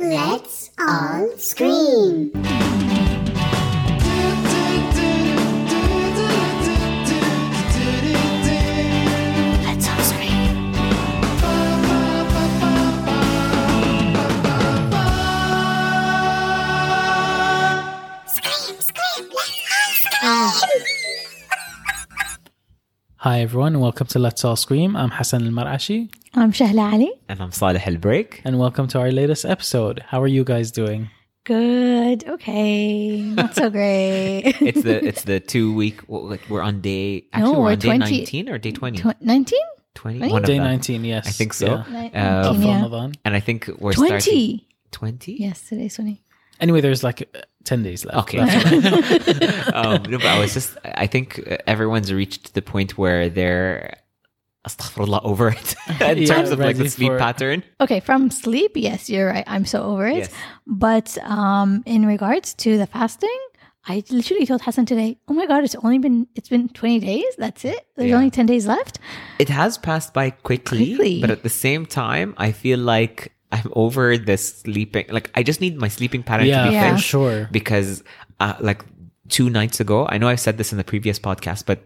Let's all scream. Let's all scream. Scream, scream, let's all scream. Hi everyone, and welcome to Let's All Scream. I'm Hassan Al Marashi, I'm Shahla Ali. And I'm Saleh Al Break. and welcome to our latest episode. How are you guys doing? Good. Okay. Not so great. It's the it's the two week. well, Like we're on day. Actually, No, we're we're on day nineteen or day twenty. 19? 20? Right? One of Day 19, yes. I think so. Yeah. Ni- Uh, 19, yeah. And I think we're starting 20. twenty. Yes, today's 20. Anyway, there's like uh, 10 days left. Okay. That's- um, no, but I was just. I think uh, everyone's reached the point where they're. Astaghfirullah over it in Yeah, terms of like the sleep for- pattern. Okay, from sleep, yes, you're right. I'm so over it. Yes. But um, in regards to the fasting, I literally told Hassan today, oh my God, it's only been, it's been 20 days. That's it. There's Yeah. only 10 days left. It has passed by quickly, Quickly. but at the same time, I feel like I'm over this sleeping. Like I just need my sleeping pattern to be Yeah. fixed. sure. because uh, like two nights ago i know i've said this in the previous podcast but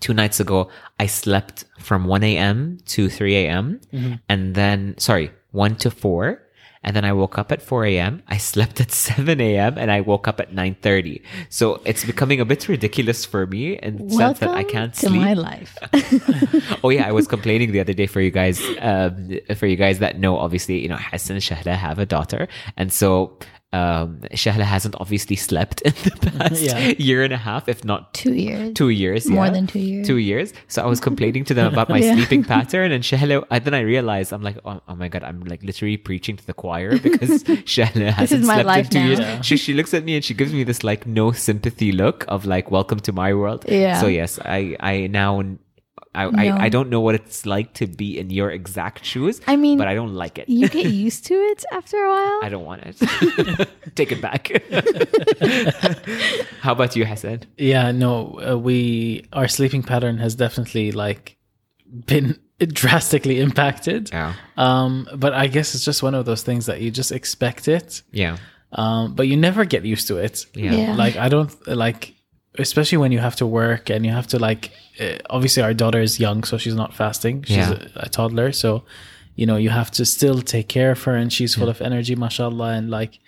two nights ago i slept from 1 a.m to 3 a.m and then sorry 1 to 4 and then i woke up at 4 a.m i slept at 7 a.m and i woke up at 9.30 so it's becoming a bit ridiculous for me in the sense that i can't to sleep. my life. oh yeah, I was complaining the other day for you guys, um, for you guys that know, obviously, you know, Hassan and Shahla have a daughter, and so um, Shahla hasn't obviously slept in the past Yeah. year and a half, if not two years. two years, More yeah. than two years. two years. So I was complaining to them about my Yeah. sleeping pattern, and Shahla. And then I realized I'm like, oh, oh my god, I'm like literally preaching to the choir because Shahla hasn't is my slept life in two now. years. Yeah. She she looks at me and she gives me this like no sympathy look of like welcome to my world. Yeah. So yes, I I now. I, No. I, I don't know what it's like to be in your exact shoes. I mean, but I don't like it. You get used to it after a while. I don't want it. Take it back. How about you, Hassan? Yeah, no, uh, we, our sleeping pattern has definitely like been drastically impacted. Yeah. Um, but I guess it's just one of those things that you just expect it. Yeah. Um, but you never get used to it. Yeah. Yeah. Like I don't like, especially when you have to work and you have to like. Uh, obviously, our daughter is young, so she's not fasting. She's Yeah. a, a toddler, so you know you have to still take care of her, and she's full of energy, mashallah, and like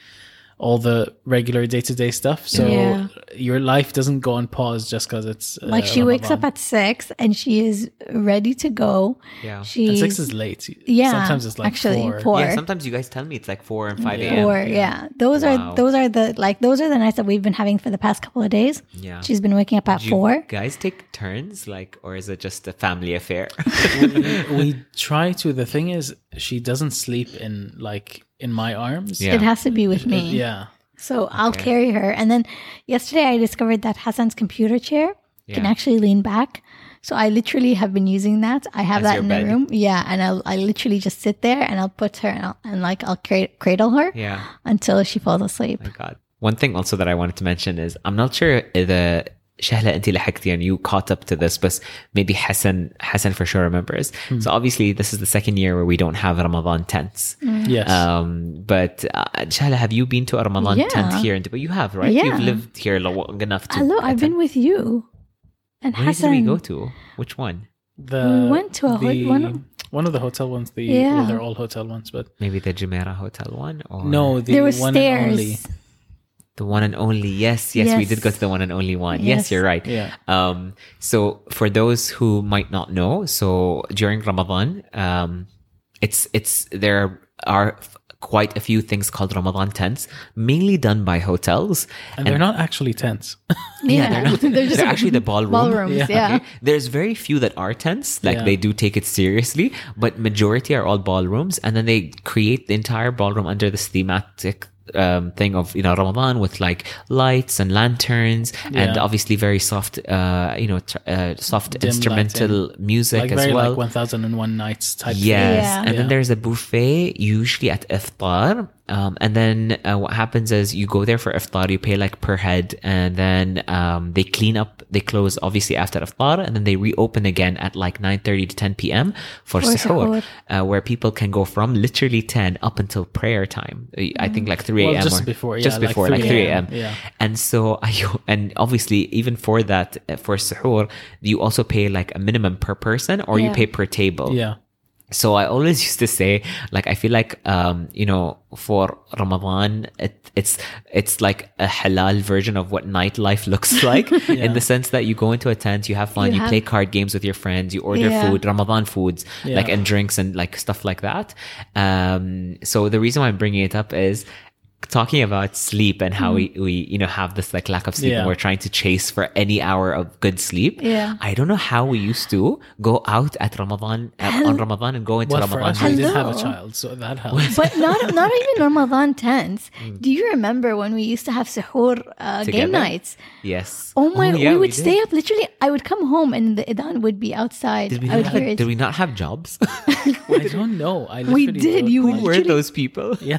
all the regular day to day stuff. So Yeah. your life doesn't go on pause just because it's uh, like she wakes up at six and she is ready to go. Yeah. She And six is late. yeah. sometimes it's like actually four. four. Yeah, sometimes you guys tell me it's like 4 and 5 a.m. Four, yeah. Those Wow. are those are the like those are the nights that we've been having for the past couple of days. Yeah. She's been waking up at Do you four. guys take turns, like, or is it just a family affair? we try to. The thing is, she doesn't sleep in like in my arms. Yeah. It has to be with uh, uh, me. yeah. So I'll carry her. And then yesterday I discovered that Hassan's computer chair can actually lean back. So I literally have been using that. I have As that in bed. the room. Yeah. And I'll, I literally just sit there and I'll put her and, I'll, and like I'll cra- cradle her yeah. until she falls asleep. Oh my god. One thing also that I wanted to mention is I'm not sure the Shahla, anti and you caught up to this, but maybe Hassan, Hassan for sure remembers. Mm. So obviously, this is the second year where we don't have Ramadan tents. Mm. Yes. Um, but uh, Shahla, have you been to a Ramadan yeah. tent here in Dubai? You have, right? Yeah. You've lived here long enough to. Hello, I've been with you. And where Hassan. did we go to? Which one? The, we went to a the, one. One of the hotel ones. The yeah. Well, they're all hotel ones, but maybe the Jumeirah hotel one. Or... No, the there was one stairs. and only. The one and only. Yes, yes, we did go to the one and only one. Yes, Yes. you're right. Yeah. Um, so for those who might not know, so during Ramadan, um, it's it's there are f- quite a few things called Ramadan tents, mainly done by hotels. And, they're not actually tents. Yeah, they're not. they're just They're actually the ballroom. ballrooms. Yeah. Yeah. Okay. There's very few that are tents, like Yeah. they do take it seriously, but majority are all ballrooms, and then they create the entire ballroom under this thematic um, thing of you know Ramadan with like lights and lanterns, and obviously very soft, uh, you know, tr- uh, soft Dim instrumental music like as very well. like 1001 nights type Yes, Yeah. and then there's a buffet usually at iftar, Um, and then uh, what happens is you go there for iftar, you pay like per head, and then um, they clean up, they close obviously after iftar, and then they reopen again at like 9.30 to 10 p.m. for, For suhoor, suhoor. uh, where people can go from literally 10 up until prayer time. I think like 3 a.m. Well, just or- before, yeah, just like before, like 3 3 a.m., a.m. yeah. And so I, and obviously even for that, uh, for suhoor, you also pay like a minimum per person or you pay per table. Yeah. So I always used to say, like, I feel like, um, you know, for Ramadan, it, it's, it's like a halal version of what nightlife looks like in the sense that you go into a tent, you have fun, You you, have- play card games with your friends, you order Yeah. food, Ramadan foods, like, and drinks and like stuff like that. Um, so the reason why I'm bringing it up is, talking about sleep and how we, we you know have this like lack of sleep Yeah. and we're trying to chase for any hour of good sleep Yeah. i don't know how we used to go out at ramadan uh, on ramadan and go into Well, for ramadan us, we didn't have a child, so that helps. But not not even Ramadan tents. Mm. Do you remember when we used to have suhoor uh, game nights? yes Oh my! yeah, we would did. stay up. Literally, I would come home and the idan would be outside. did we, I would not hear have, it. did we not have jobs I don't know. I We did, you know. would- who were Literally- those people Yeah.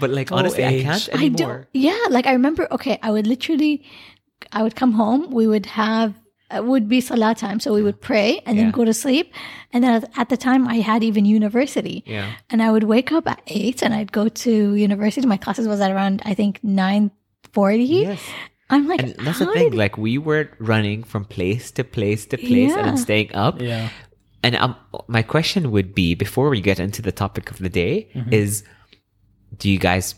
But like Oh, honestly i can't I anymore don't. Yeah, like I remember. Okay, I would literally, I would come home. We would have. It would be salah time, so we would pray and Yeah. then go to sleep. And then at- at the time, I had even university. Yeah. And I would wake up at eight, and I'd go to university. My classes was at around I think nine forty. yes I'm like, and that's the thing did- like we were running from place to place to place and Yeah. then staying up Yeah. And um, my question would be before we get into the topic of the day Mm-hmm. is do you guys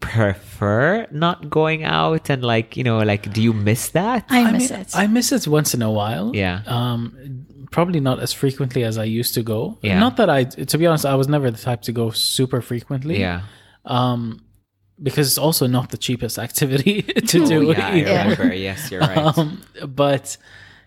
prefer not going out and like, you know, like do you miss that? I I miss mean, it. I miss it once in a while. Yeah. Um, probably not as frequently as I used to go. Yeah. Not that I, to be honest, I was never the type to go super frequently. yeah. Um, because it's also not the cheapest activity to do. Oh, yeah, I remember. Yes, you're right. Um, but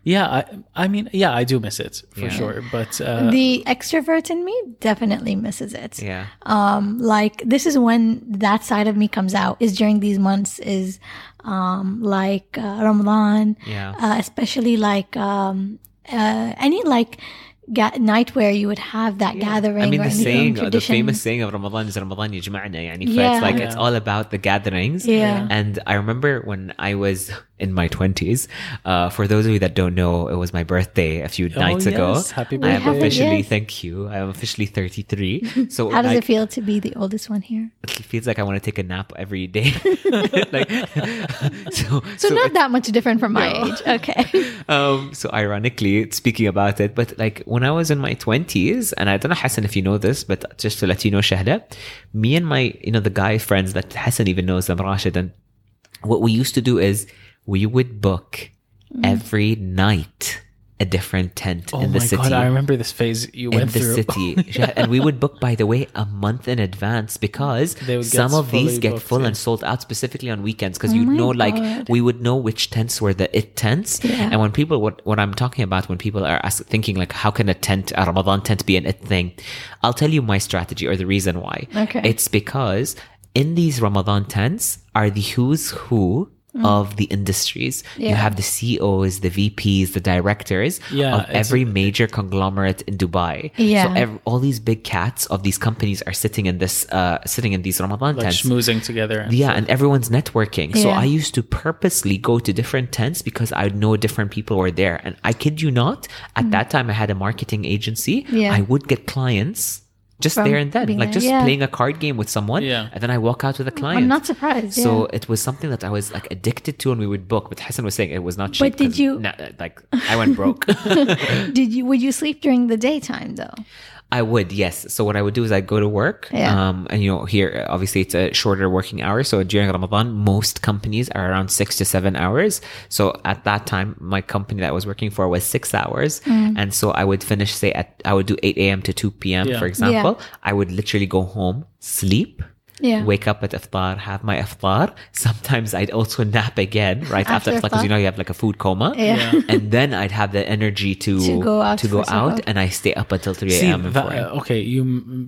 yeah, I, I mean, yeah, I do miss it for Yeah. sure. But uh, the extrovert in me definitely misses it. yeah. um like this is when that side of me comes out is during these months is um like uh, ramadan Yeah. uh, especially like um uh any like ga- night where you would have that gathering I mean, the anything saying, the famous saying of Ramadan is Ramadan yajma'na. Yani, Yeah. It's like it's all about the gatherings. Yeah. And I remember when I was in my 20s, uh, for those of you that don't know, it was my birthday a few Oh, nights ago. yes. Happy I am officially, Yes. thank you. I am officially 33. So how does like, it feel to be the oldest one here it feels like I want to take a nap every day. like, so, so, not it- that much different from my No. age okay um, so ironically, speaking about it, but like when I was in my twenties, and I don't know Hassan if you know this, but just to let you know, Shahla, me and my, you know, the guy friends that Hassan even knows them, Rashid, and what we used to do is we would book mm. every night a different tent oh in the my city god, I remember this phase you went through. in went the through. city. Yeah, and we would book, by the way, a month in advance because They would get some of these get full and sold out specifically on weekends because Oh you know, like we would know which tents were the it tents. Yeah. And when people, what what I'm talking about, when people are ask, thinking like, how can a tent, a Ramadan tent, be an it thing? I'll tell you my strategy or the reason why. Okay. It's because in these Ramadan tents are the who's who. Of the industries, you Mm. Have the CEOs, the VPs, the directors Yeah, of it's- every major conglomerate in Dubai. Yeah. So ev- all these big cats of these companies are sitting in this, uh, sitting in these Ramadan like tents. schmoozing together. And Yeah, and everyone's networking. So I used to purposely go to different tents because I know different people were there. And I kid you not, at that time I had a marketing agency. Yeah. I would get clients just From there and then, like there, just yeah. playing a card game with someone. Yeah. And then I walk out with a client. i'm not surprised So yeah. it was something that I was like addicted to, and we would book. But Hassan was saying it was not cheap. But did you- na- like I went broke. did you would you sleep during the daytime though I would, yes. So what I would do is I'd go to work. Yeah. Um, and you know, here, obviously it's a shorter working hour. So during Ramadan, most companies are around six to seven hours. So at that time, my company that I was working for was six hours. Mm. And so I would finish, say at, I would do 8 a.m. to 2 p.m. Yeah. for example. I would literally go home, sleep, Yeah. wake up at iftar, have my iftar. Sometimes I'd also nap again right after, After iftar because you know you have like a food coma. Yeah. And then I'd have the energy to, To go out to go out and I stay up until 3 See, a.m. and that- 4 a.m. okay, you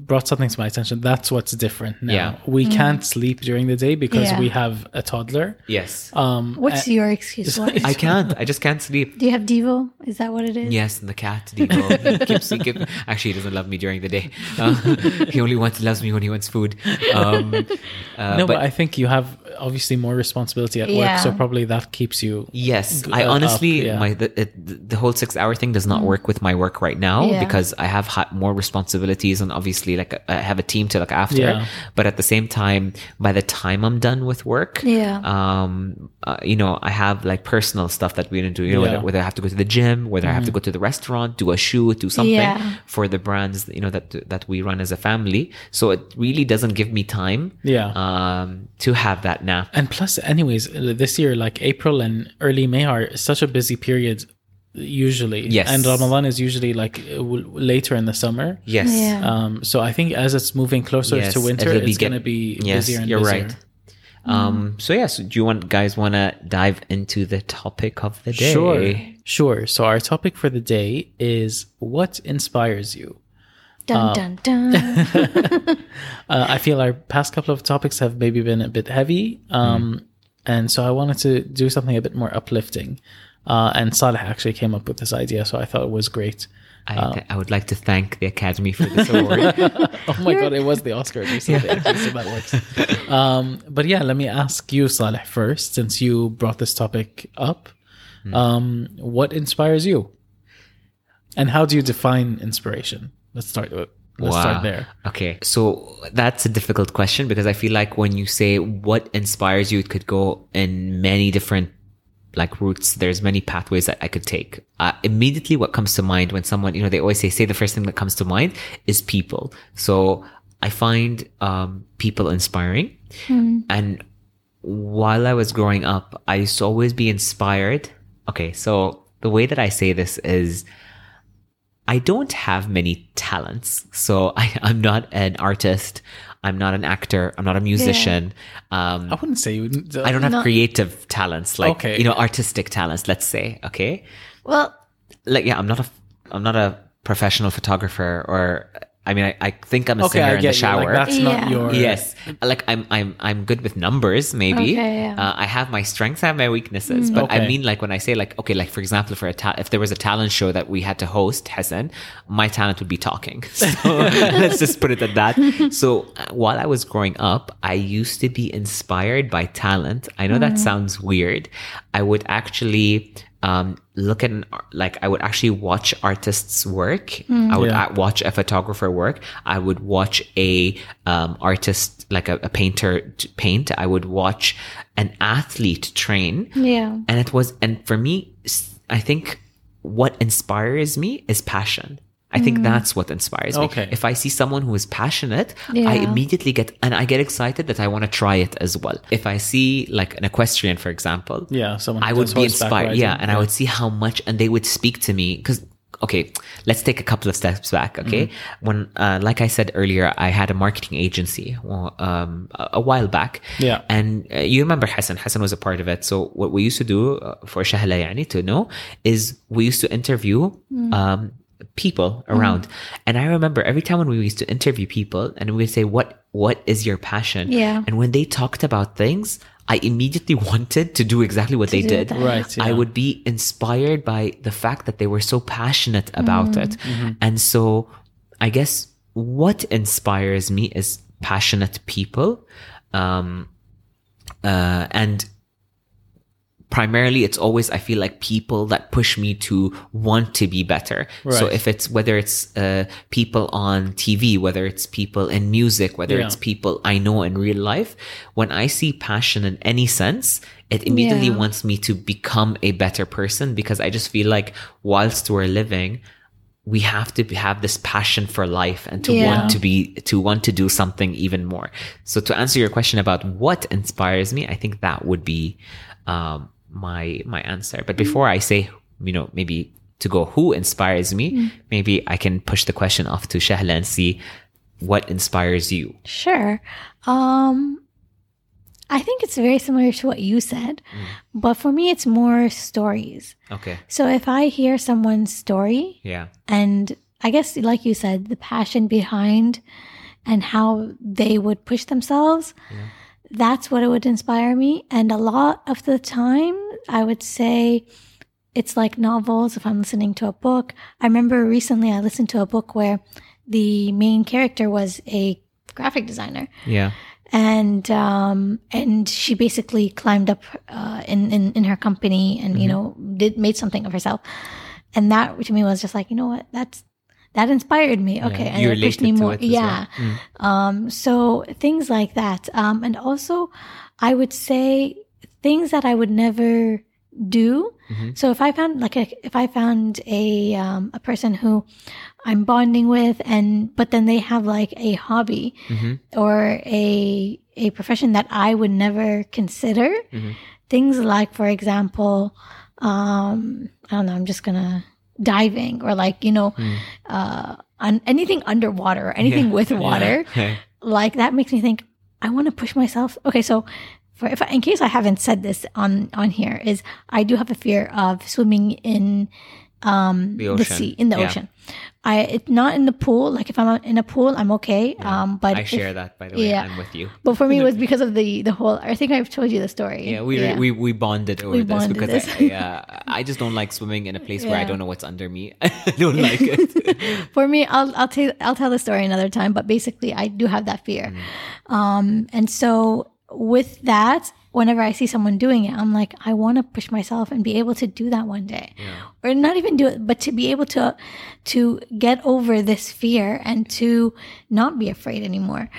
brought something to my attention. That's what's different now. Yeah. We can't sleep during the day because Mm. Yeah. we have a toddler. Yes. Um, what's your excuse why? I can't. I just can't sleep. do you have devo is that what it is Yes, and the cat, Devo, he keeps, he keep, actually, he doesn't love me during the day. Uh, he only wants loves me when he wants food. Um, Um, no, but, but- I think you have obviously more responsibility at work, so probably that keeps you. Yes, g- I uh, up, honestly, yeah. my the, it, the whole six hour thing does not work with my work right now Yeah. because I have ha- more responsibilities and obviously like I have a team to look after. Yeah. But at the same time, by the time I'm done with work, Yeah. um, uh, you know, I have like personal stuff that we need to do. You know, Yeah. whether, whether I have to go to the gym, whether I have to go to the restaurant, do a shoot, do something Yeah. for the brands you know that that we run as a family. So it really doesn't give me time, Yeah. um, to have that nap. And plus, anyways, this year, like April and early May are such a busy period usually. Yes. And Ramadan is usually like uh, w- later in the summer. Yes. Yeah. Um, so I think as it's moving closer Yes, to winter, it'll be it's get- going to be Yes, busier and you're busier. right. Um, so yeah, so do you want guys want to dive into the topic of the day? Sure. Sure. So our topic for the day is what inspires you? Dun dun dun. Uh, I feel our past couple of topics have maybe been a bit heavy. Um, And so I wanted to do something a bit more uplifting. Uh, and Saleh actually came up with this idea, so I thought it was great. I, th- I would like to thank the Academy for this award. Oh my god, it was the Oscar recently, actually, so that works. Um, but yeah, let me ask you, Saleh, first, since you brought this topic up. Um, what inspires you? And how do you define inspiration? Let's start with let's start there. Okay, so that's a difficult question because I feel like when you say what inspires you, it could go in many different like routes. There's many pathways that I could take. Uh, immediately, what comes to mind when someone, you know, they always say, say the first thing that comes to mind is people. So I find um, people inspiring, and while I was growing up, I used to always be inspired. Okay, so the way that I say this is. I don't have many talents. So I, I'm not an artist. I'm not an actor. I'm not a musician. Um, I wouldn't say you. I don't have No. creative talents, like, Okay. you know, artistic talents, let's say. Okay. well, Like, yeah, I'm not a, I'm not a professional photographer or, I mean, I, I think I'm a Okay, singer I in the get you. Like, shower. that's not Yeah. your. Yes, like I'm, I'm, I'm good with numbers. Maybe Okay, yeah. uh, I have my strengths, I have my weaknesses. But I mean, like when I say, like, okay, like for example, for a ta- if there was a talent show that we had to host, Hassan, my talent would be talking. So let's just put it at that. So uh, while I was growing up, I used to be inspired by talent. I know that sounds weird. I would actually um, look at an, like I would actually watch artists' work. I would Yeah. watch a photographer work. I would watch a um, artist, like a, a painter paint. I would watch an athlete train. yeah. And it was, and for me, I think what inspires me is passion. I think that's what inspires me. Okay. If I see someone who is passionate, I immediately get, and I get excited that I want to try it as well. If I see like an equestrian, for example, Yeah, someone I would be inspired. Yeah. And I would see how much, and they would speak to me because, okay, let's take a couple of steps back. Okay. Mm-hmm. When, uh, like I said earlier, I had a marketing agency well, um, a, a while back. Yeah. And uh, you remember Hassan. Hassan was a part of it. So what we used to do uh, for Shahla Yani to know is we used to interview, um, people around. And I remember every time when we used to interview people and we would say, what, what is your passion? Yeah. And when they talked about things, I immediately wanted to do exactly what they did. that. Right, I would be inspired by the fact that they were so passionate about it. And so I guess what inspires me is passionate people. Um, uh, and primarily it's always i feel like people that push me to want to be better so if it's whether it's uh, people on tv whether it's people in music whether Yeah. it's people i know in real life when i see passion in any sense it immediately Yeah. wants me to become a better person because i just feel like whilst we're living we have to have this passion for life and to Yeah. want to be to want to do something even more so to answer your question about what inspires me i think that would be um, my my answer. But mm. before i say you know maybe to go who inspires me mm. maybe i can push the question off to shahla and see what inspires you. Sure. Um I think it's very similar to what you said, mm. but for me it's more stories. okay. So if I hear someone's story yeah. and I guess like you said the passion behind and how they would push themselves that's what it would inspire me. And a lot of the time I would say it's like novels. If I'm listening to a book. I remember recently I listened to a book where the main character was a graphic designer. Yeah. And um, and she basically climbed up uh, in, in in her company and you know did made something of herself, and that to me was just like you know what? That's that inspired me. Okay, and you it pushed me more. yeah. well. Mm. Um, so things like that. Um, and also, I would say things that I would never do. Mm-hmm. So if I found like a, if I found a um, a person who I'm bonding with, and but then they have like a hobby Mm-hmm. or a a profession that I would never consider. Mm-hmm. Things like, for example, um, I don't know. I'm just gonna diving or like you know, Mm. uh, on anything underwater or anything with water Okay. like that makes me think I want to push myself. Okay, so for if I, in case I haven't said this on on here is I do have a fear of swimming in um The the, sea in the Yeah. ocean. I it's not in the pool. Like if I'm in a pool, I'm okay. Um, but I if- share that by the way. yeah. I'm with you. But for me, it was because of the the whole. I think I've told you the story. Yeah, we we we bonded over We this bonded because this. I, yeah, I just don't like swimming in a place where I don't know what's under me. I don't like it. for me i'll i'll tell i'll tell the story another time but basically i do have that fear um and so with that whenever i see someone doing it i'm like i want to push myself and be able to do that one day. Or not even do it but to be able to to get over this fear and to not be afraid anymore.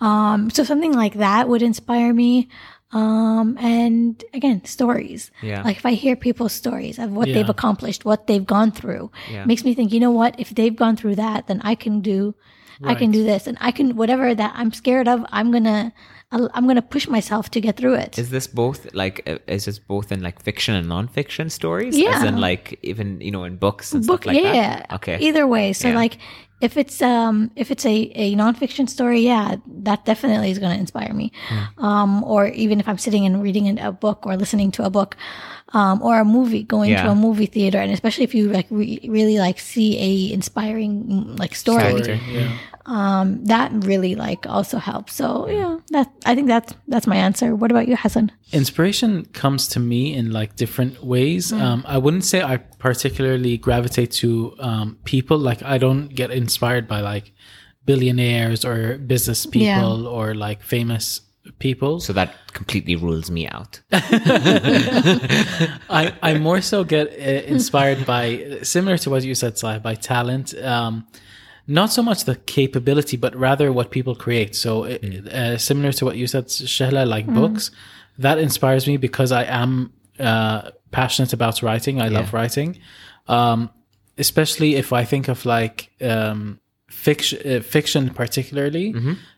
Um so something like that would inspire me. Um and again stories. Yeah. like if i hear people's stories of what they've accomplished what they've gone through Yeah. makes me think you know what? If they've gone through that then i can do i can do this. And i can whatever that i'm scared of i'm gonna I'll, i'm gonna push myself to get through it Is this both like uh, is this both in like fiction and non-fiction stories? As Yeah. in like even you know in books and book stuff like yeah that. Okay. either way so Yeah. like if it's um if it's a, a nonfiction story yeah that definitely is going to inspire me Hmm. um or even if i'm sitting and reading a book or listening to a book um or a movie going Yeah. to a movie theater and especially if you like re- really like see a inspiring like story Character. Yeah. Um that really like also helps. So yeah that i think that's that's my answer. What about you hassan? Inspiration comes to me in like different ways. Um, i wouldn't say i particularly gravitate to um, people. Like i don't get inspired by like billionaires or business people or like famous people. So that completely rules me out. I, I more so get uh, inspired by similar to what you said, Sai, by talent. Um, not so much the capability, but rather what people create. So uh, uh, similar to what you said, Shahla, like books, that inspires me because I am uh, passionate about writing. I love writing, um, especially if I think of like um, fiction, uh, fiction particularly,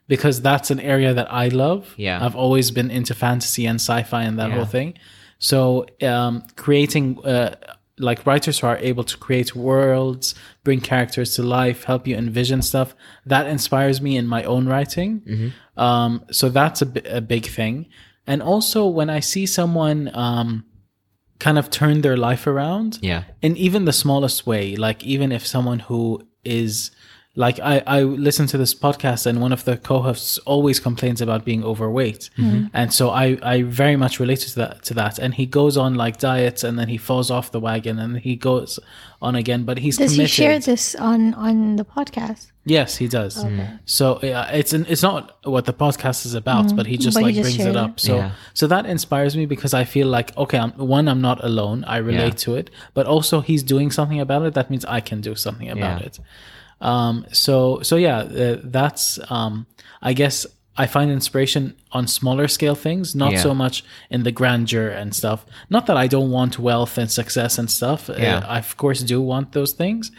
because that's an area that I love. Yeah. I've always been into fantasy and sci-fi and that Yeah. whole thing. So um, creating uh, like writers who are able to create worlds, bring characters to life, help you envision stuff, that inspires me in my own writing. Um, so that's a, a big thing. And also when I see someone um, kind of turn their life around, Yeah. in even the smallest way like even if someone who is like I, I listen to this podcast and one of the co-hosts always complains about being overweight and so I, I very much related to that to that and he goes on like diets and then he falls off the wagon and he goes on again but he's does committed he share this on on the podcast yes he does so uh, it's an, it's not what the podcast is about but he just But he like just brings it it. up so Yeah. so that inspires me because I feel like okay, I'm, one, I'm not alone. I relate to it, but also he's doing something about it. That means I can do something about Yeah. it. Um, so so yeah, uh, that's um, I guess I find inspiration on smaller scale things, not Yeah. so much in the grandeur and stuff. Not that I don't want wealth and success and stuff. Yeah. Uh, I of course do want those things,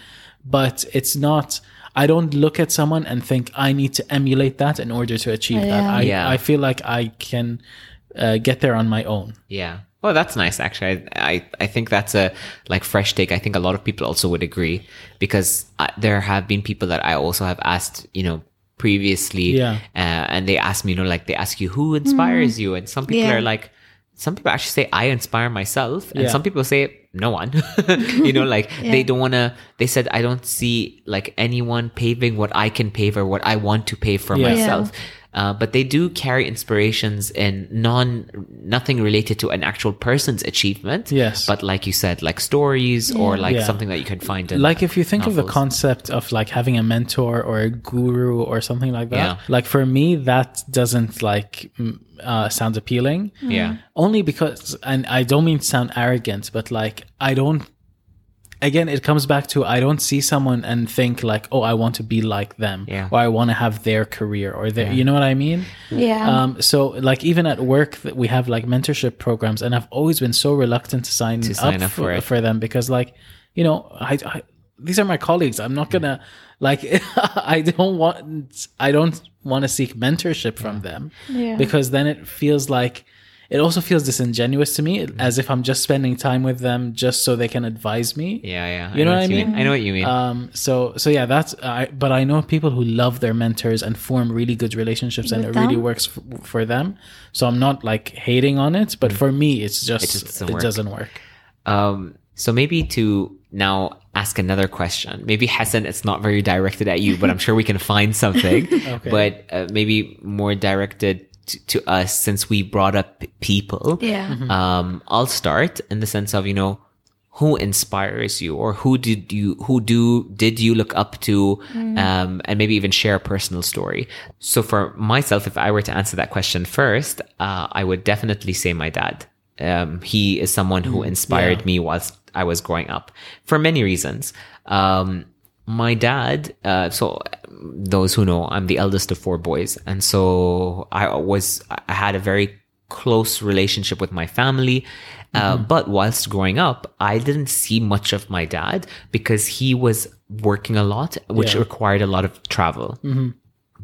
but it's not. I don't look at someone and think I need to emulate that in order to achieve that. Yeah. I, Yeah. I feel like I can uh, get there on my own. Yeah. Oh, that's nice. Actually, I, I I think that's a like fresh take. I think a lot of people also would agree because uh, there have been people that I also have asked, you know, previously, Yeah. uh, and they ask me, you know, like they ask you who inspires you, and some people Yeah. are like, some people actually say I inspire myself, and Yeah. some people say no one. you know, like they don't want to. They said I don't see like anyone paving what I can pave or what I want to pave for Yeah. myself. Uh, but they do carry inspirations in non nothing related to an actual person's achievement. Yes. but like you said, like stories or like Yeah. something that you can find in like if you think of the concept of like having a mentor or a guru or something like that Yeah. like for me that doesn't like uh, sound appealing yeah. only because and i don't mean to sound arrogant but like i don't again it comes back to i don't see someone and think like oh i want to be like them Yeah. or i want to have their career or their you know what i mean Yeah. um so like even at work we have like mentorship programs and i've always been so reluctant to sign, sign up for for, them because like you know I, I these are my colleagues i'm not gonna like i don't want i don't want to seek mentorship from them Yeah. because then it feels like it also feels disingenuous to me as if i'm just spending time with them just so they can advise me Yeah, yeah. You know what I you mean? I know what you mean. um so so yeah that's i but i know people who love their mentors and form really good relationships and With it really works f- for them so i'm not like hating on it but for me it's just it, just doesn't doesn't, work. work. Um, so maybe to now ask another question. Maybe Hassan, it's not very directed at you, but I'm sure we can find something. But uh, maybe more directed to, to us since we brought up people. Yeah. Mm-hmm. Um, I'll start in the sense of you know who inspires you or who did you who do did you look up to um, and maybe even share a personal story so for myself if i were to answer that question first uh, i would definitely say my dad um, he is someone who inspired me whilst i was growing up for many reasons um, my dad uh, so those who know i'm the eldest of four boys and so i was i had a very close relationship with my family. Uh, But whilst growing up, I didn't see much of my dad because he was working a lot, which Yeah. required a lot of travel.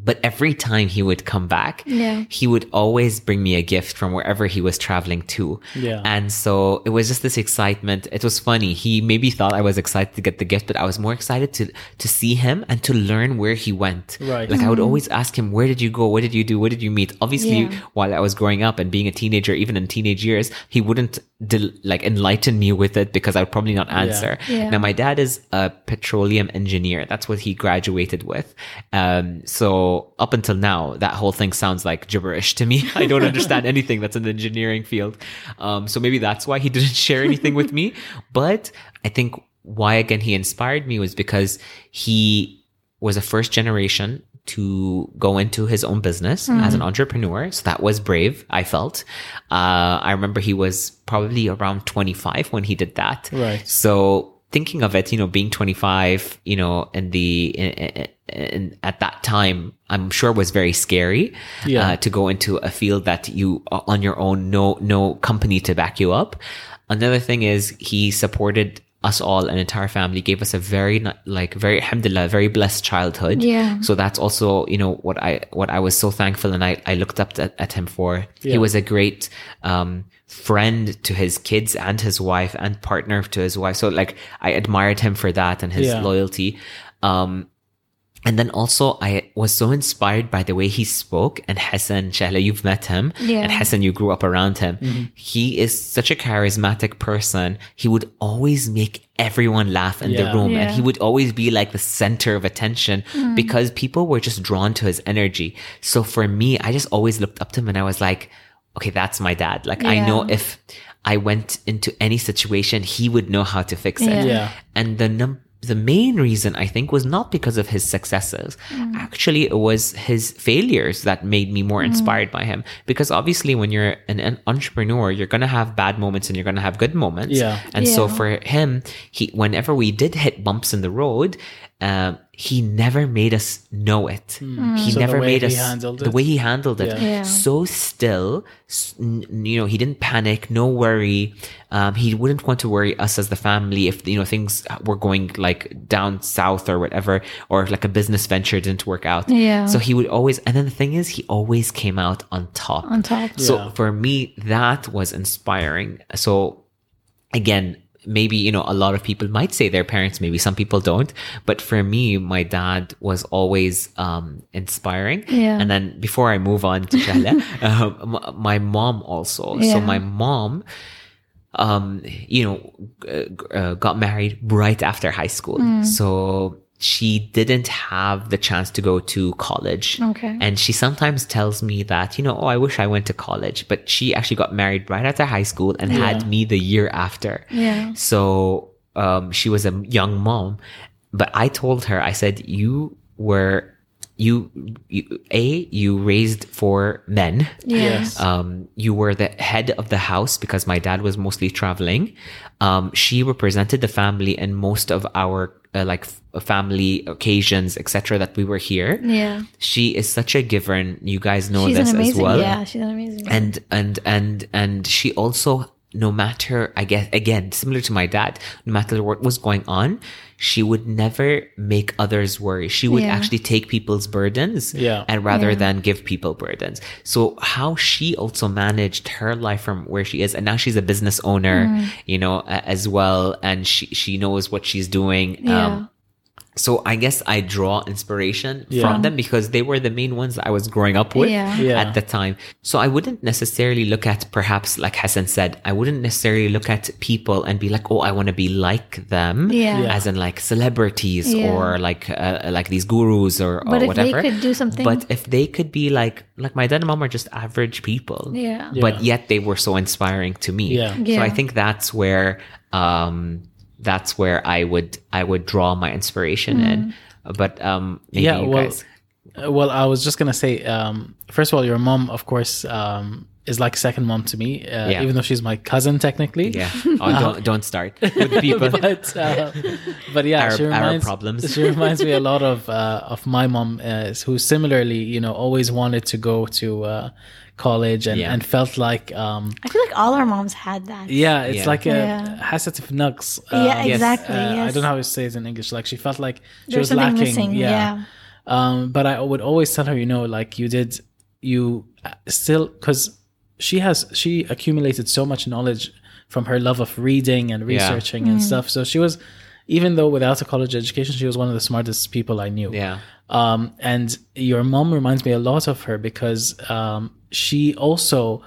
But every time he would come back, Yeah. he would always bring me a gift from wherever he was traveling to. Yeah. And so it was just this excitement. It was funny. He maybe thought I was excited to get the gift, but I was more excited to to see him and to learn where he went. Right. Like I would always ask him, "Where did you go? What did you do? What did you meet?" Obviously, Yeah. while I was growing up and being a teenager, even in teenage years, he wouldn't del- like enlighten me with it because I would probably not answer. Yeah. Now, my dad is a petroleum engineer. That's what he graduated with. Um, so up until now, that whole thing sounds like gibberish to me. I don't understand anything that's in the engineering field. Um, so maybe that's why he didn't share anything with me. But I think why again he inspired me was because he was a first generation to go into his own business as an entrepreneur. So that was brave, I felt. Uh, I remember he was probably around 25 when he did that. Right. So thinking of it, you know, being 25, you know, and the, and, at that time, I'm sure was very scary, Yeah. uh, to go into a field that you on your own, no, no company to back you up. Another thing is he supported us all, an entire family, gave us a very, like, very, alhamdulillah, very blessed childhood. Yeah. So that's also, you know, what I, what I was so thankful and I, I looked up at, at him for. He was a great, um, friend to his kids and his wife and partner to his wife. So like, I admired him for that and his Yeah. loyalty. Um, and then also I was so inspired by the way he spoke and Hassan Shahla, you've met him Yeah. and Hassan, you grew up around him. Mm-hmm. He is such a charismatic person. He would always make everyone laugh in Yeah. the room and he would always be like the center of attention because people were just drawn to his energy. So for me, I just always looked up to him and I was like, okay, that's my dad. Like I know if I went into any situation, he would know how to fix it. Yeah. Yeah. And the num- the main reason I think was not because of his successes. Mm. Actually, it was his failures that made me more mm. inspired by him. Because obviously, when you're an, an entrepreneur, you're gonna have bad moments and you're gonna have good moments. Yeah. And so for him, he whenever we did hit bumps in the road, um, he never made us know it. He Hmm. So the never way made he us handled the way he handled it. Yeah. Yeah. So still, you know, he didn't panic, no worry. Um, he wouldn't want to worry us as the family if you know things were going like down south or whatever, or if like a business venture didn't work out. Yeah. So he would always, and then the thing is, he always came out on top. on top. So Yeah. for me, that was inspiring. So again, maybe, you know, a lot of people might say their parents, maybe some people don't. But for me, my dad was always um, inspiring. Yeah. And then before I move on to Shahla, m- my mom also. So my mom, um, you know, g- uh, got married right after high school. Mm. So she didn't have the chance to go to college. Okay. And she sometimes tells me that, you know, oh, I wish I went to college. But she actually got married right after high school and had me the year after. Yeah. So um, she was a young mom. But I told her, I said, you were, you, you A, you raised four men. Yes. Um, you were the head of the house because my dad was mostly traveling. Um, she represented the family in most of our uh, like f- family occasions, etc. That we were here. Yeah. She is such a giver, and you guys know she's this amazing. as well. Yeah, she's an amazing. And and and and she also, no matter, I guess, again, similar to my dad, no matter what was going on, she would never make others worry. She would Yeah. actually take people's burdens, Yeah. and rather Yeah. than give people burdens. So how she also managed her life from where she is, and now she's a business owner, Mm. you know, a- as well, and she she knows what she's doing. Yeah. Um, so I guess I draw inspiration Yeah. from them because they were the main ones that I was growing up with Yeah. Yeah. at the time. So I wouldn't necessarily look at perhaps like Hassan said, I wouldn't necessarily look at people and be like, oh, I want to be like them, Yeah. Yeah. as in like celebrities Yeah. or like uh, like these gurus or, or But if they whatever. could do something- but if they could be like like my dad and mom are just average people, Yeah. but yet they were so inspiring to me. Yeah. So I think that's where um that's where I would I would draw my inspiration in. But um maybe yeah you well guys uh, well i was just gonna say um first of all your mom of course um is like second mom to me uh, Yeah. even though she's my cousin technically Yeah. Oh, don't don't start with people. but uh, but yeah, Arab- she reminds problems. she reminds me a lot of uh, of my mom, uh, who similarly, you know, always wanted to go to uh, college and, Yeah. and felt like, um, I feel like all our moms had that. yeah, it's Yeah. like a Yeah. hasatif nugs. Yeah, exactly. Uh, I don't know how to say it in English. Like she felt like she There's was lacking. missing. Yeah. Um, but I would always tell her, you know, like you did, you uh, still because she has she accumulated so much knowledge from her love of reading and researching and stuff. So she was, even though without a college education, she was one of the smartest people I knew. Yeah. Um, and your mom reminds me a lot of her because um, she also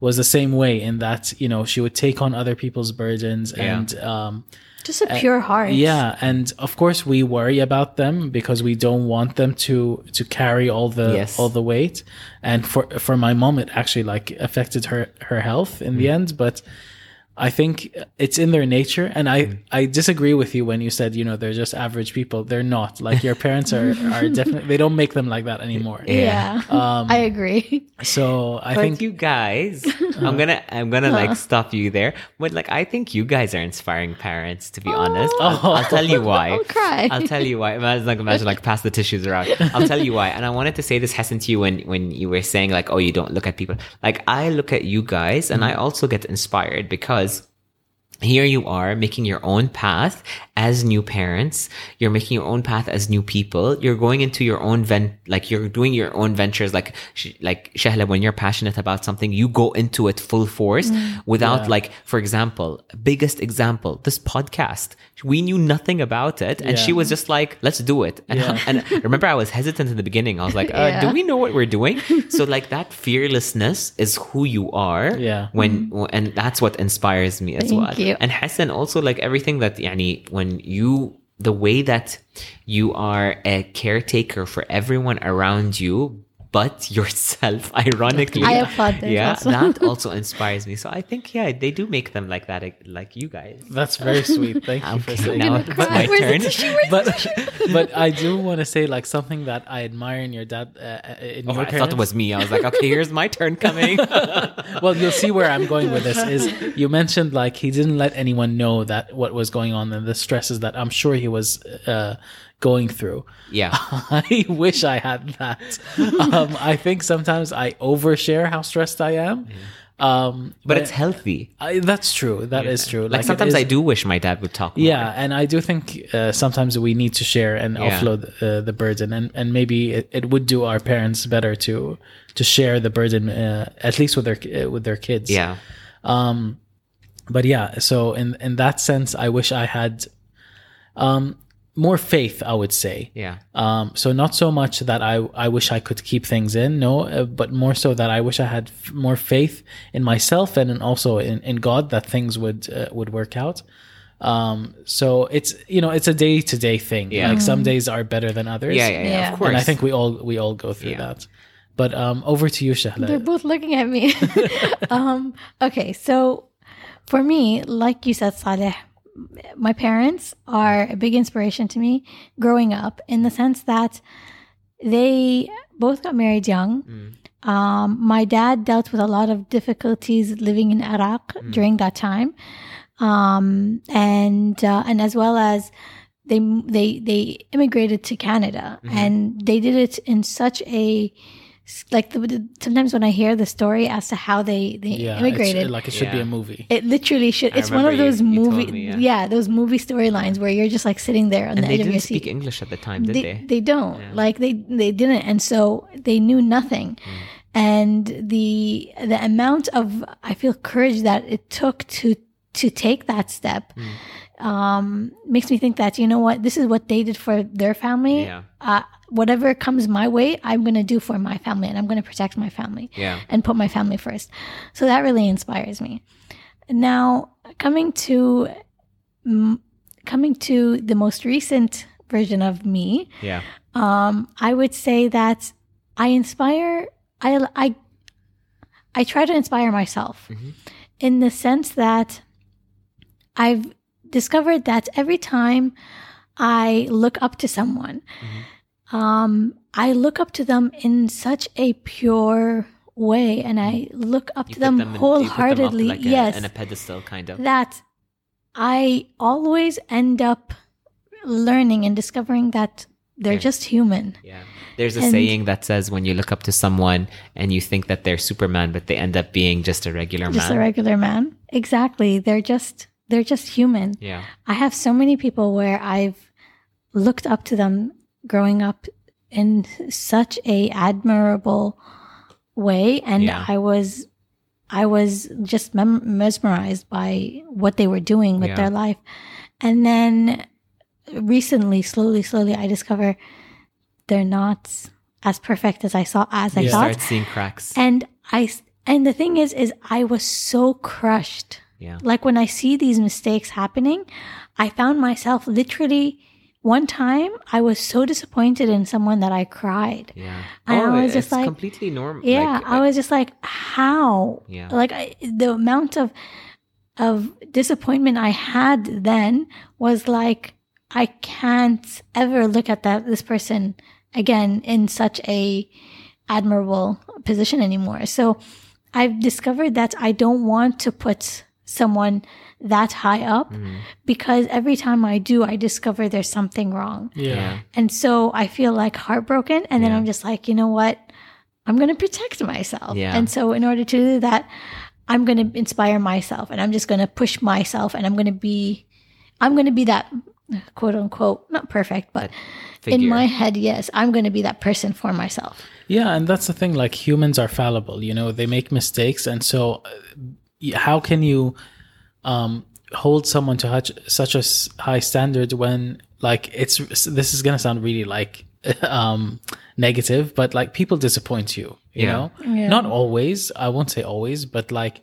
was the same way in that you know she would take on other people's burdens Yeah. and um, Just a pure heart. yeah, and of course we worry about them because we don't want them to to carry all the Yes. all the weight. And for for my mom, it actually like affected her her health in the Mm. end. But I think it's in their nature, and I Mm. I disagree with you when you said you know they're just average people. They're not. Like your parents are are definitely they don't make them like that anymore. Yeah. Um, I agree. So I But think you guys, uh-huh. I'm gonna I'm gonna like uh-huh. stop you there. But like I think you guys are inspiring parents. To be oh. honest, I'll, I'll tell you why. I'll cry. I'll tell you why. Imagine like imagine like pass the tissues around. I'll tell you why. And I wanted to say this Hassan to you when when you were saying like oh you don't look at people. Like I look at you guys and mm-hmm. I also get inspired because here you are making your own path as new parents you're making your own path as new people you're going into your own vent like you're doing your own ventures like sh- like shahla when you're passionate about something you go into it full force without Yeah. like for example biggest example this podcast we knew nothing about it and Yeah. she was just like let's do it and, Yeah. and remember i was hesitant in the beginning i was like uh, do we know what we're doing so like that fearlessness is who you are Yeah. when and that's what inspires me as Thank well you. And Hassan also like everything that yani when you the way that you are a caretaker for everyone around you but yourself ironically I applaud this yeah also. that also inspires me so I think yeah they do make them like that like you guys that's very sweet. Thank you for Okay, saying now that. it's my Where's turn tissue? But but I do want to say like something that I admire in your dad uh, in Oh, your I parents. thought it was me I was like okay here's my turn coming well, you'll see where I'm going with this. Is you mentioned like he didn't let anyone know that what was going on and the stresses that I'm sure he was uh, going through. yeah I wish I had that. Um, I think sometimes I overshare how stressed I am. Um, but it's healthy I, that's true. That is true. like it sometimes I do wish my dad would talk more. Yeah, and I do think uh, sometimes we need to share and Yeah. offload uh, the burden, and and maybe it, it would do our parents better to to share the burden uh, at least with their uh, with their kids. yeah Um, but yeah, so in in that sense, I wish I had um more faith. I would say. yeah Um, so not so much that I I wish I could keep things in, no, uh, but more so that I wish I had f- more faith in myself and in also in, in God that things would uh, would work out. Um, so it's you know it's a day to day thing. Yeah. Like some days are better than others. Yeah, yeah, yeah, Yeah. of course. And I think we all we all go through Yeah. that. But um, over to you, Shahla. They're both looking at me. um, okay, so for me, like you said, Saleh, my parents are a big inspiration to me growing up in the sense that they both got married young. Um, my dad dealt with a lot of difficulties living in Iraq during that time, um, and uh, and as well as they they they immigrated to Canada, and they did it in such a like the, the- sometimes when I hear the story as to how they they Yeah, it's- immigrated, like it should be a movie. it literally should. It's one of remember you- those you movie, me, yeah. yeah. those movie storylines where you're just like sitting there on and the they edge of your didn't seat. speak English at the time, did they, they? they don't Yeah. like they they didn't, and so they knew nothing. Mm. And the the amount of I feel courage that it took to to take that step Mm. Um, makes me think that you know what this is what they did for their family. Yeah. Uh, whatever comes my way, I'm to do for my family, and I'm to protect my family Yeah. and put my family first. So that really inspires me. Now, coming to mm, coming to the most recent version of me, Yeah. um, I would say that I inspire. I I I try to inspire myself in the sense that I've discovered that every time I look up to someone, um, I look up to them in such a pure way, and I look up You to them them put them wholeheartedly. like a, yes, in a pedestal, kind of. that I always end up learning and discovering that they're Yeah. just human. Yeah. There's a And- saying that says when you look up to someone and you think that they're Superman, but they end up being just a regular Just man. Just a regular man. Exactly. They're just they're just human. yeah. I have so many people where I've looked up to them growing up in such a admirable way and Yeah. I was I was just mem- mesmerized by what they were doing with Yeah. their life. And then recently slowly slowly I discover they're not as perfect as I saw as I thought. Start seeing cracks. And I and the thing is is I was so crushed yeah. like when I see these mistakes happening, I found myself literally one time I was so disappointed in someone that I cried. Yeah. And I oh, was just like- completely normal. Yeah, Like, I was just like, how? Yeah. Like I, the amount of of disappointment I had then was like, I can't ever look at that this person again in such a admirable position anymore. So I've discovered that I don't want to put someone that high up Mm-hmm. because every time I do, I discover there's something wrong. Yeah. And so I feel like heartbroken. And then Yeah. I'm just like, you know what? I'm going to protect myself. Yeah. And so in order to do that, I'm going to inspire myself and I'm just going to push myself and I'm going to be, I'm going to be that quote unquote, not perfect, but in my head, yes, I'm going to be that person for myself. Yeah, and that's the thing. Like humans are fallible, you know, they make mistakes, and so uh, y- how can you um, hold someone to such such a s- high standard when like it's this is gonna sound really like um, negative, but like people disappoint you, you Yeah. know, Yeah. not always. I won't say always, but like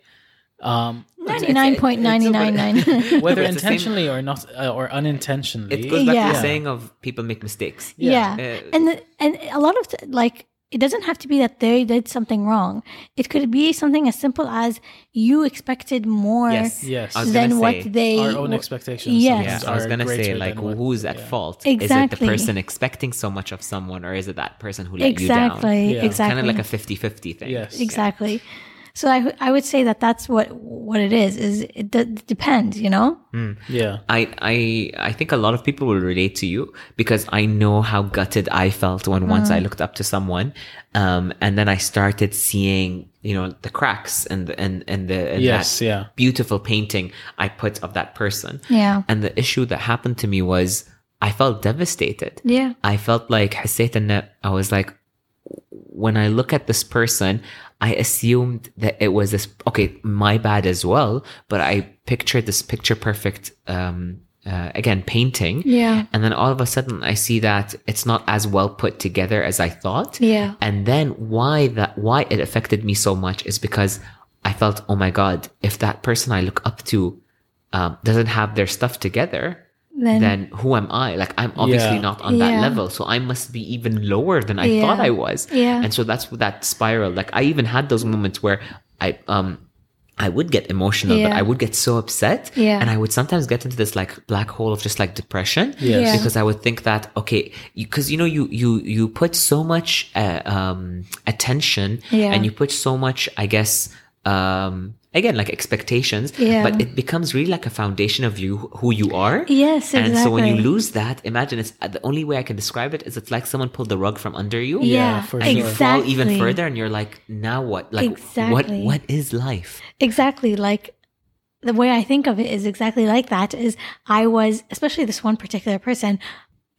um, 99.999. whether It's the same- intentionally or not uh, or unintentionally. it goes back to Yeah. the saying of people make mistakes. Yeah. Uh, and the, and a lot of th- like it doesn't have to be that they did something wrong. It could be something as simple as you expected more Yes. yes, I was than gonna what say, they our own expectations. Yes. Yeah, I was gonna say like than what- who's at yeah. fault? Is it Exactly. the person expecting so much of someone or is it that person who let you down? Exactly. Yeah. Exactly. Kind of like a 50-50 thing. Yes. exactly. So I I would say that that's what what it is. Is it d- depends, you know? Yeah. I, I I think a lot of people will relate to you because I know how gutted I felt when once I looked up to someone, um, and then I started seeing you know the cracks and the, and and the and Yes, that yeah. beautiful painting I put of that person. Yeah. And the issue that happened to me was I felt devastated. Yeah. I felt like حسيت إن I was like when I look at this person, I assumed that it was this okay, my bad as well, but I pictured this picture perfect um uh, again painting. Yeah. And then all of a sudden I see that it's not as well put together as I thought. Yeah. And then why that why it affected me so much is because I felt, oh my God, if that person I look up to um, doesn't have their stuff together, Then- then, who am I? Like I'm obviously Yeah. not on that Yeah. level, so I must be even lower than I Yeah. thought I was. Yeah. And so that's that spiral. Like I even had those moments where I um I would get emotional, but I would get so upset, Yeah. and I would sometimes get into this like black hole of just like depression, Yes. Yeah. because I would think that okay, because you, know you you you put so much uh, um attention, Yeah. and you put so much, I guess, um again like expectations, Yeah. but it becomes really like a foundation of you who you are. Yes, exactly. And so when you lose that, imagine it's uh, the only way I can describe it is it's like someone pulled the rug from under you. yeah, for And sure. you fall even further and you're like, now what? Like Exactly. what what is life? Exactly. Like the way I think of it is exactly like that is I was, especially this one particular person,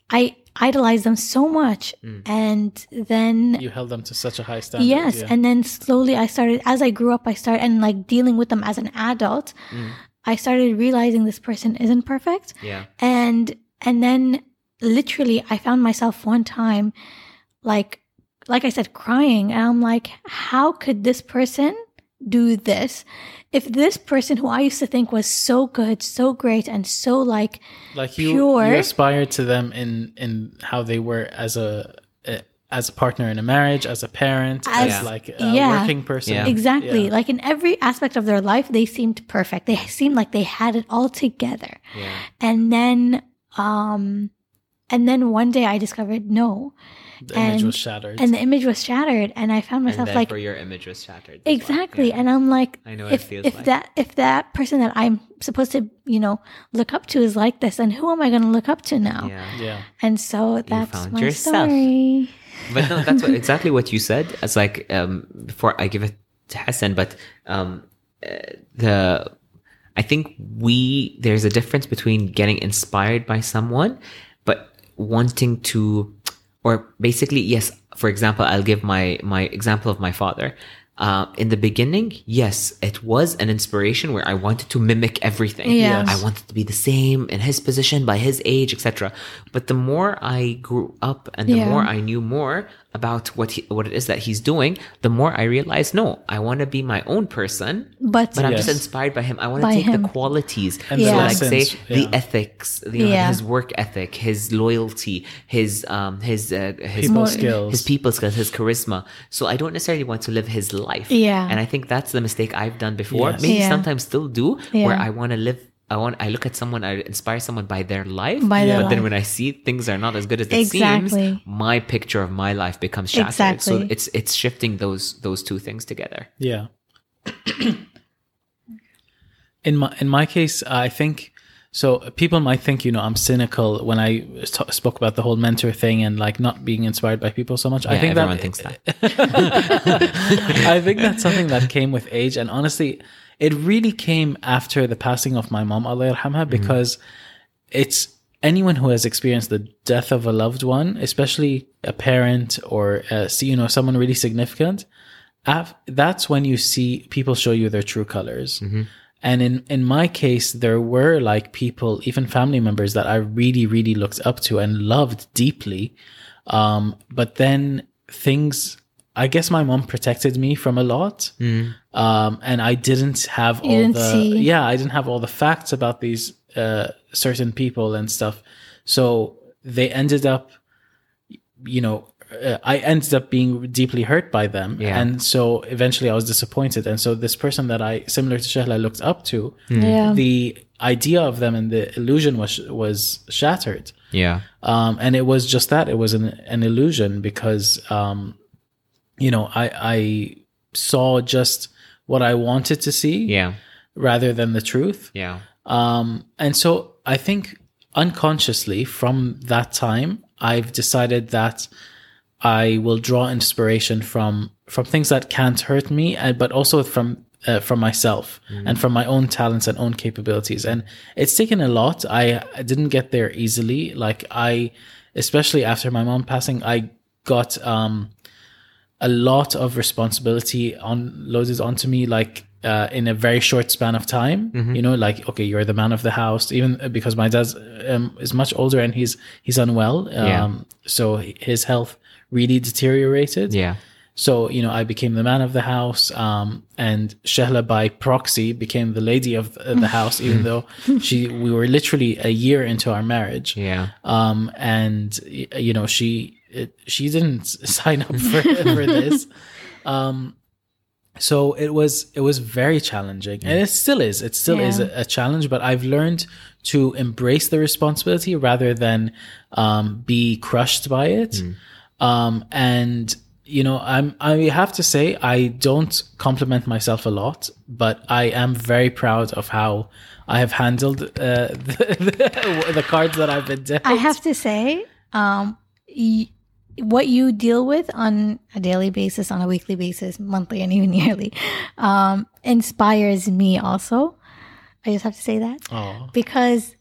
I idolized them so much. Mm. And then You held them to such a high standard. Yes, yeah. and then slowly I started as I grew up I started and like dealing with them as an adult, Mm. I started realizing this person isn't perfect. Yeah. And and then literally I found myself one time like like I said crying and I'm like how could this person do this? If this person who I used to think was so good, so great and so like like you, pure. you aspired to them in in how they were as a, a as a partner in a marriage, as a parent, as, As- like a yeah. working person. Yeah. Exactly. Yeah. Like in every aspect of their life, they seemed perfect. They seemed like they had it all together. Yeah. And then, um, and then one day I discovered no, The image And- was shattered. and the image was shattered, and I found And myself like therefore your image was shattered. as well. exactly, Yeah. and I'm like, I know what it if feels if like. that if that person that I'm supposed to you know look up to is like this, then who am I going to look up to now? Yeah. yeah. And so that's my yourself. story. But no, that's what, exactly what you said. It's like um, before I give it to Hassan, but um, uh, the I think we there's a difference between getting inspired by someone, but wanting to, or basically yes. For example, I'll give my my example of my father. Uh, in the beginning, yes, it was an inspiration where I wanted to mimic everything. Yes. I wanted to be the same in his position, by his age, etc. But the more I grew up and the Yeah. more I knew more about what he, what it is that he's doing, the more I realize, no, I want to be my own person. But, But I'm Yes. just inspired by him. I want to take him. the qualities, And the so like lessons, say the ethics, you know, Yeah. his work ethic, his loyalty, his um, his uh, his People skills. his people skills, his charisma. So I don't necessarily want to live his life. Yeah. and I think that's the mistake I've done before. Yes. Maybe Yeah. sometimes still do, where I want to live. I want. I look at someone. I inspire someone by their life. By their but then when I see things are not as good as it Exactly. seems, my picture of my life becomes shattered. Exactly. So it's it's shifting those those two things together. Yeah. in my in my case, I think so. People might think you know I'm cynical when I t- spoke about the whole mentor thing and like not being inspired by people so much. I think everyone that thinks that. I think that's something that came with age, and honestly, it really came after the passing of my mom, Allah yarhamha, because it's anyone who has experienced the death of a loved one, especially a parent or see, you know someone really significant. af- That's when you see people show you their true colors. And in in my case, there were like people, even family members, that I really, really looked up to and loved deeply. Um, but then things, I guess my mom protected me from a lot. Um, and I didn't have all didn't the, see. yeah, I didn't have all the facts about these, uh, certain people and stuff. So they ended up, you know, uh, I ended up being deeply hurt by them. Yeah. And so eventually I was disappointed. And so this person that I, similar to Shahla, looked up to, yeah. the idea of them and the illusion was, was shattered Yeah. um, and it was just that it was an, an illusion because um, you know I I saw just what I wanted to see Yeah. rather than the truth. Yeah. um, and so I think unconsciously from that time I've decided that I will draw inspiration from from things that can't hurt me uh, but also from uh, from myself and from my own talents and own capabilities. And it's taken a lot. I, I didn't get there easily. Like I especially after my mom passing I got um a lot of responsibility on loaded onto me like uh, in a very short span of time you know like okay you're the man of the house even because my dad um, is much older and he's he's unwell um, Yeah. so his health really deteriorated Yeah. So, you know, I became the man of the house, um, and Shahla by proxy became the lady of the the house, even though she, we were literally a year into our marriage. Yeah. Um, and, you know, she, it, she didn't sign up for, for this. Um, so it was, it was very challenging and it still is, it still is a, a challenge, but I've learned to embrace the responsibility rather than, um, be crushed by it. Um, and, you know, I'm, I have to say, I don't compliment myself a lot, but I am very proud of how I have handled, uh, the, the, the cards that I've been dealt. I have to say, um, y- what you deal with on a daily basis, on a weekly basis, monthly, and even yearly, um, inspires me also. I just have to say that Aw. because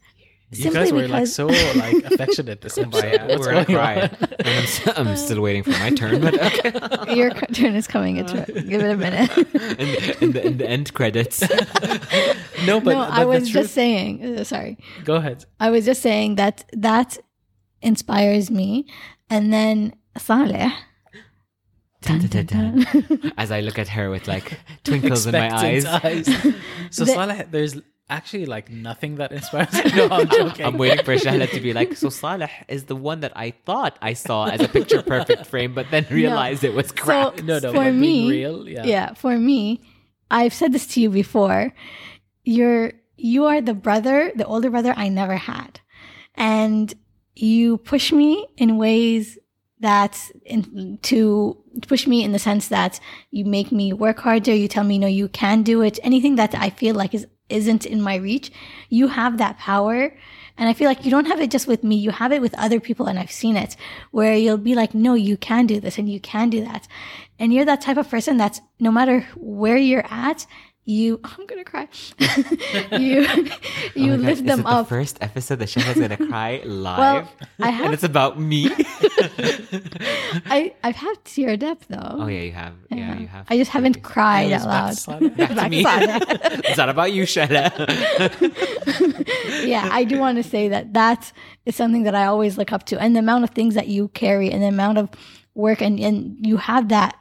You simply guys were like because so like affectionate this episode. Yeah, What's we're gonna cry. I'm, s- I'm still waiting for my turn, but okay. your turn is coming. It's give it a minute. in, the, in, the, in the end credits. No, but, no, but I was the truth, just saying. uh, sorry, Go ahead. I was just saying that that inspires me, and then Saleh. Dun, dun, dun. As I look at her with like twinkles in my eyes. Eyes. So The- Saleh, there's actually like nothing that inspires me. No, I'm joking. I'm waiting for Shahla to be like, so Saleh is the one that I thought I saw as a picture perfect frame, but then realized it was crap. So No, no, for but being me, real, yeah. yeah, for me, I've said this to you before. You're you are the brother, the older brother I never had, and you push me in ways that in, to push me in the sense that you make me work harder. You tell me no, you can do it. Anything that I feel like is isn't in my reach, you have that power. And I feel like you don't have it just with me, you have it with other people, and I've seen it where you'll be like, no, you can do this and you can do that. And you're that type of person that's no matter where you're at, you, I'm gonna cry. you, you Oh God, lift is them it up. The first episode that Shahla's gonna cry live, Well, I have, and it's about me. I, I've had tear depth though. oh yeah, you have. Yeah, you have. I just haven't cried out back loud. Back to me. it's not about you, Shahla. yeah, I do want to say that that is something that I always look up to, and the amount of things that you carry, and the amount of work, and and you have that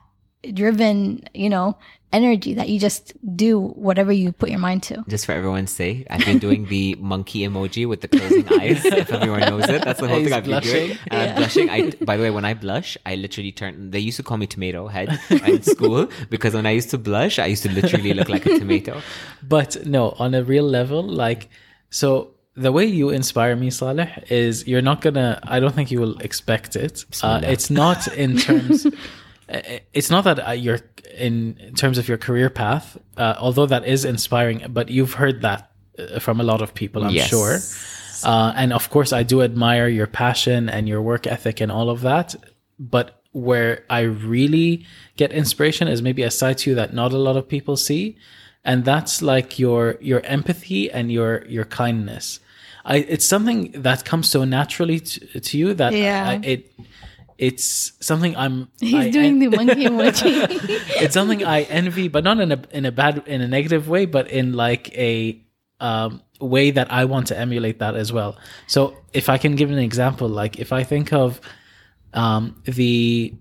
driven, you know, energy that you just do whatever you put your mind to. Just for everyone's sake, I've been doing the monkey emoji with the closing eyes. If everyone knows it, that's the whole He's thing I've been doing. blushing. And I'm blushing. I, by the way, when I blush, I literally turn. They used to call me tomato head in school because when I used to blush, I used to literally look like a tomato. But no, on a real level, like, so the way you inspire me, Saleh, is you're not gonna, I don't think you will expect it. Uh, it's not in terms, uh, it's not that uh, you're in, in terms of your career path, uh, although that is inspiring, but you've heard that uh, from a lot of people, I'm Yes. sure. Uh, and of course, I do admire your passion and your work ethic and all of that. But where I really get inspiration is maybe a side to you that not a lot of people see, and that's like your your empathy and your your kindness. I, it's something that comes so naturally to, to you that Yeah. I, it it's something I'm. He's I- doing I- the monkey emoji. it's something I envy, but not in a in a bad in a negative way, but in like a um, way that I want to emulate that as well. So if I can give an example, like if I think of um, the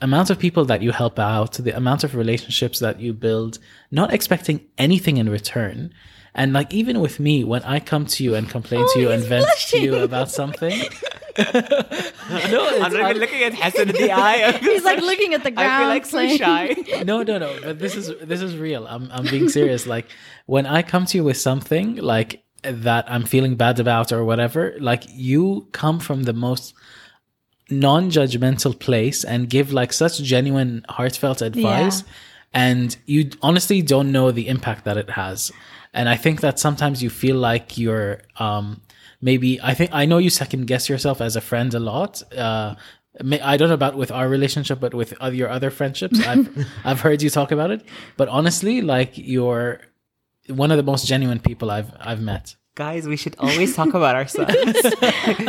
amount of people that you help out, the amount of relationships that you build, not expecting anything in return. And like even with me, when I come to you and complain to you and vent to you about something, I'm not even looking at Hassan in the eye. He's like looking at the ground. I feel like so shy. no, no, no. But this is this is real. I'm I'm being serious. Like when I come to you with something like that I'm feeling bad about or whatever, like you come from the most non-judgmental place and give like such genuine heartfelt advice and you honestly don't know the impact that it has and i think that sometimes you feel like you're um maybe i think i know you second guess yourself as a friend a lot uh I don't know about with our relationship, but with other, your other friendships, I've I've heard you talk about it. But honestly, like you're one of the most genuine people I've I've met. Guys, we should always talk about ourselves.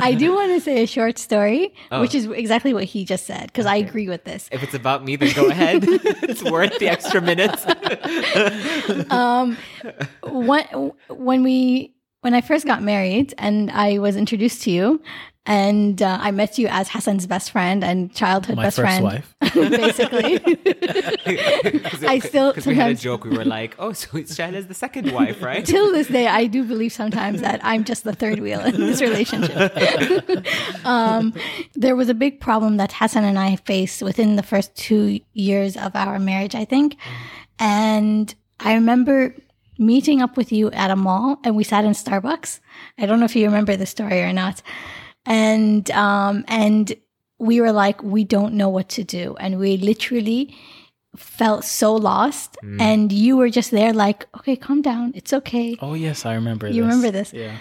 I do want to say a short story, Oh. which is exactly what he just said, because I agree with this. if it's about me, then go ahead. it's worth the extra minutes. um, when when we when I first got married and I was introduced to you, and uh, I met you as Hassan's best friend and childhood My best first friend, wife. basically. I still because we had a joke. We were like, "Oh, so it's Shahla's the second wife, right?" Till this day, I do believe sometimes that I'm just the third wheel in this relationship. um, there was a big problem that Hassan and I faced within the first two years of our marriage, I think. And I remember meeting up with you at a mall and we sat in Starbucks. I don't know if you remember the story or not. And, um, and we were like, we don't know what to do. And we literally felt so lost. And you were just there like, okay, calm down. It's okay. Oh yes, I remember. You this. remember this? Yeah.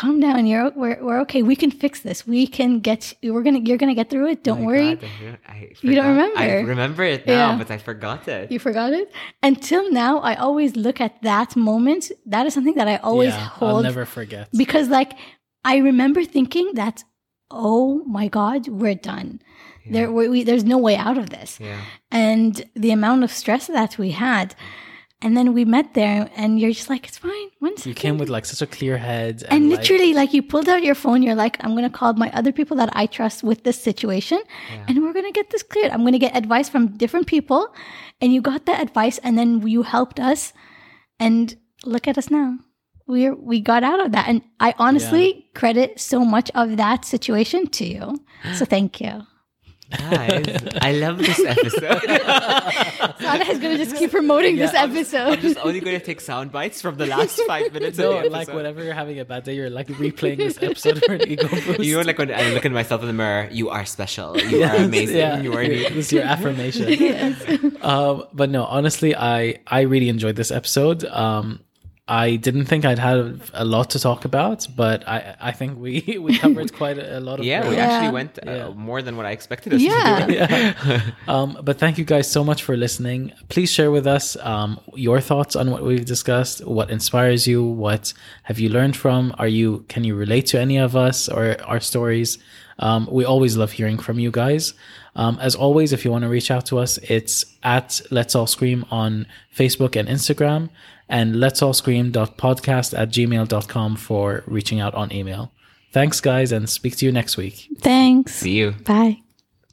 Calm down. You're we're, we're okay. We can fix this. We can get. We're gonna. You're gonna get through it. Don't Oh worry. God, I- I You don't remember. I remember? remember it now, Yeah. but I forgot it. You forgot it. Until now, I always look at that moment. That is something that I always yeah, hold I'll never forget. because, like, I remember thinking that, oh my God, we're done. There, we, we, there's no way out of this. yeah. and the amount of stress that we had. And then we met there, and you're just like, it's fine. One second. you came with like such a clear head, and, and literally, like, you pulled out your phone. You're like, I'm going to call my other people that I trust with this situation, and we're going to get this cleared. I'm going to get advice from different people. And you got that advice, and then you helped us. And look at us now. We're, we got out of that. And I honestly credit so much of that situation to you. So thank you. Guys, I love this episode. Sada is going to just keep promoting this episode. I'm just only going to take sound bites from the last five minutes no, of the like episode. whenever you're having a bad day, you're like replaying this episode for an ego boost. You know, like when I look at myself in the mirror, you are special. You are amazing. Yeah, You are this is your affirmation. um, but no, honestly, I I really enjoyed this episode. Um, I didn't think I'd have a lot to talk about, but I I think we we covered quite a, a lot of Yeah, we. Yeah. actually went uh, Yeah. more than what I expected us Yeah. to do. yeah. Um, but thank you guys so much for listening. Please share with us um, your thoughts on what we've discussed. What inspires you? What have you learned from? Are you can you relate to any of us or our stories? Um, we always love hearing from you guys. Um, as always, if you want to reach out to us, it's at Let's All Scream on Facebook and Instagram, and let's all scream.podcast at gmail.com for reaching out on email. Thanks, guys, and speak to you next week. Thanks. See you. Bye.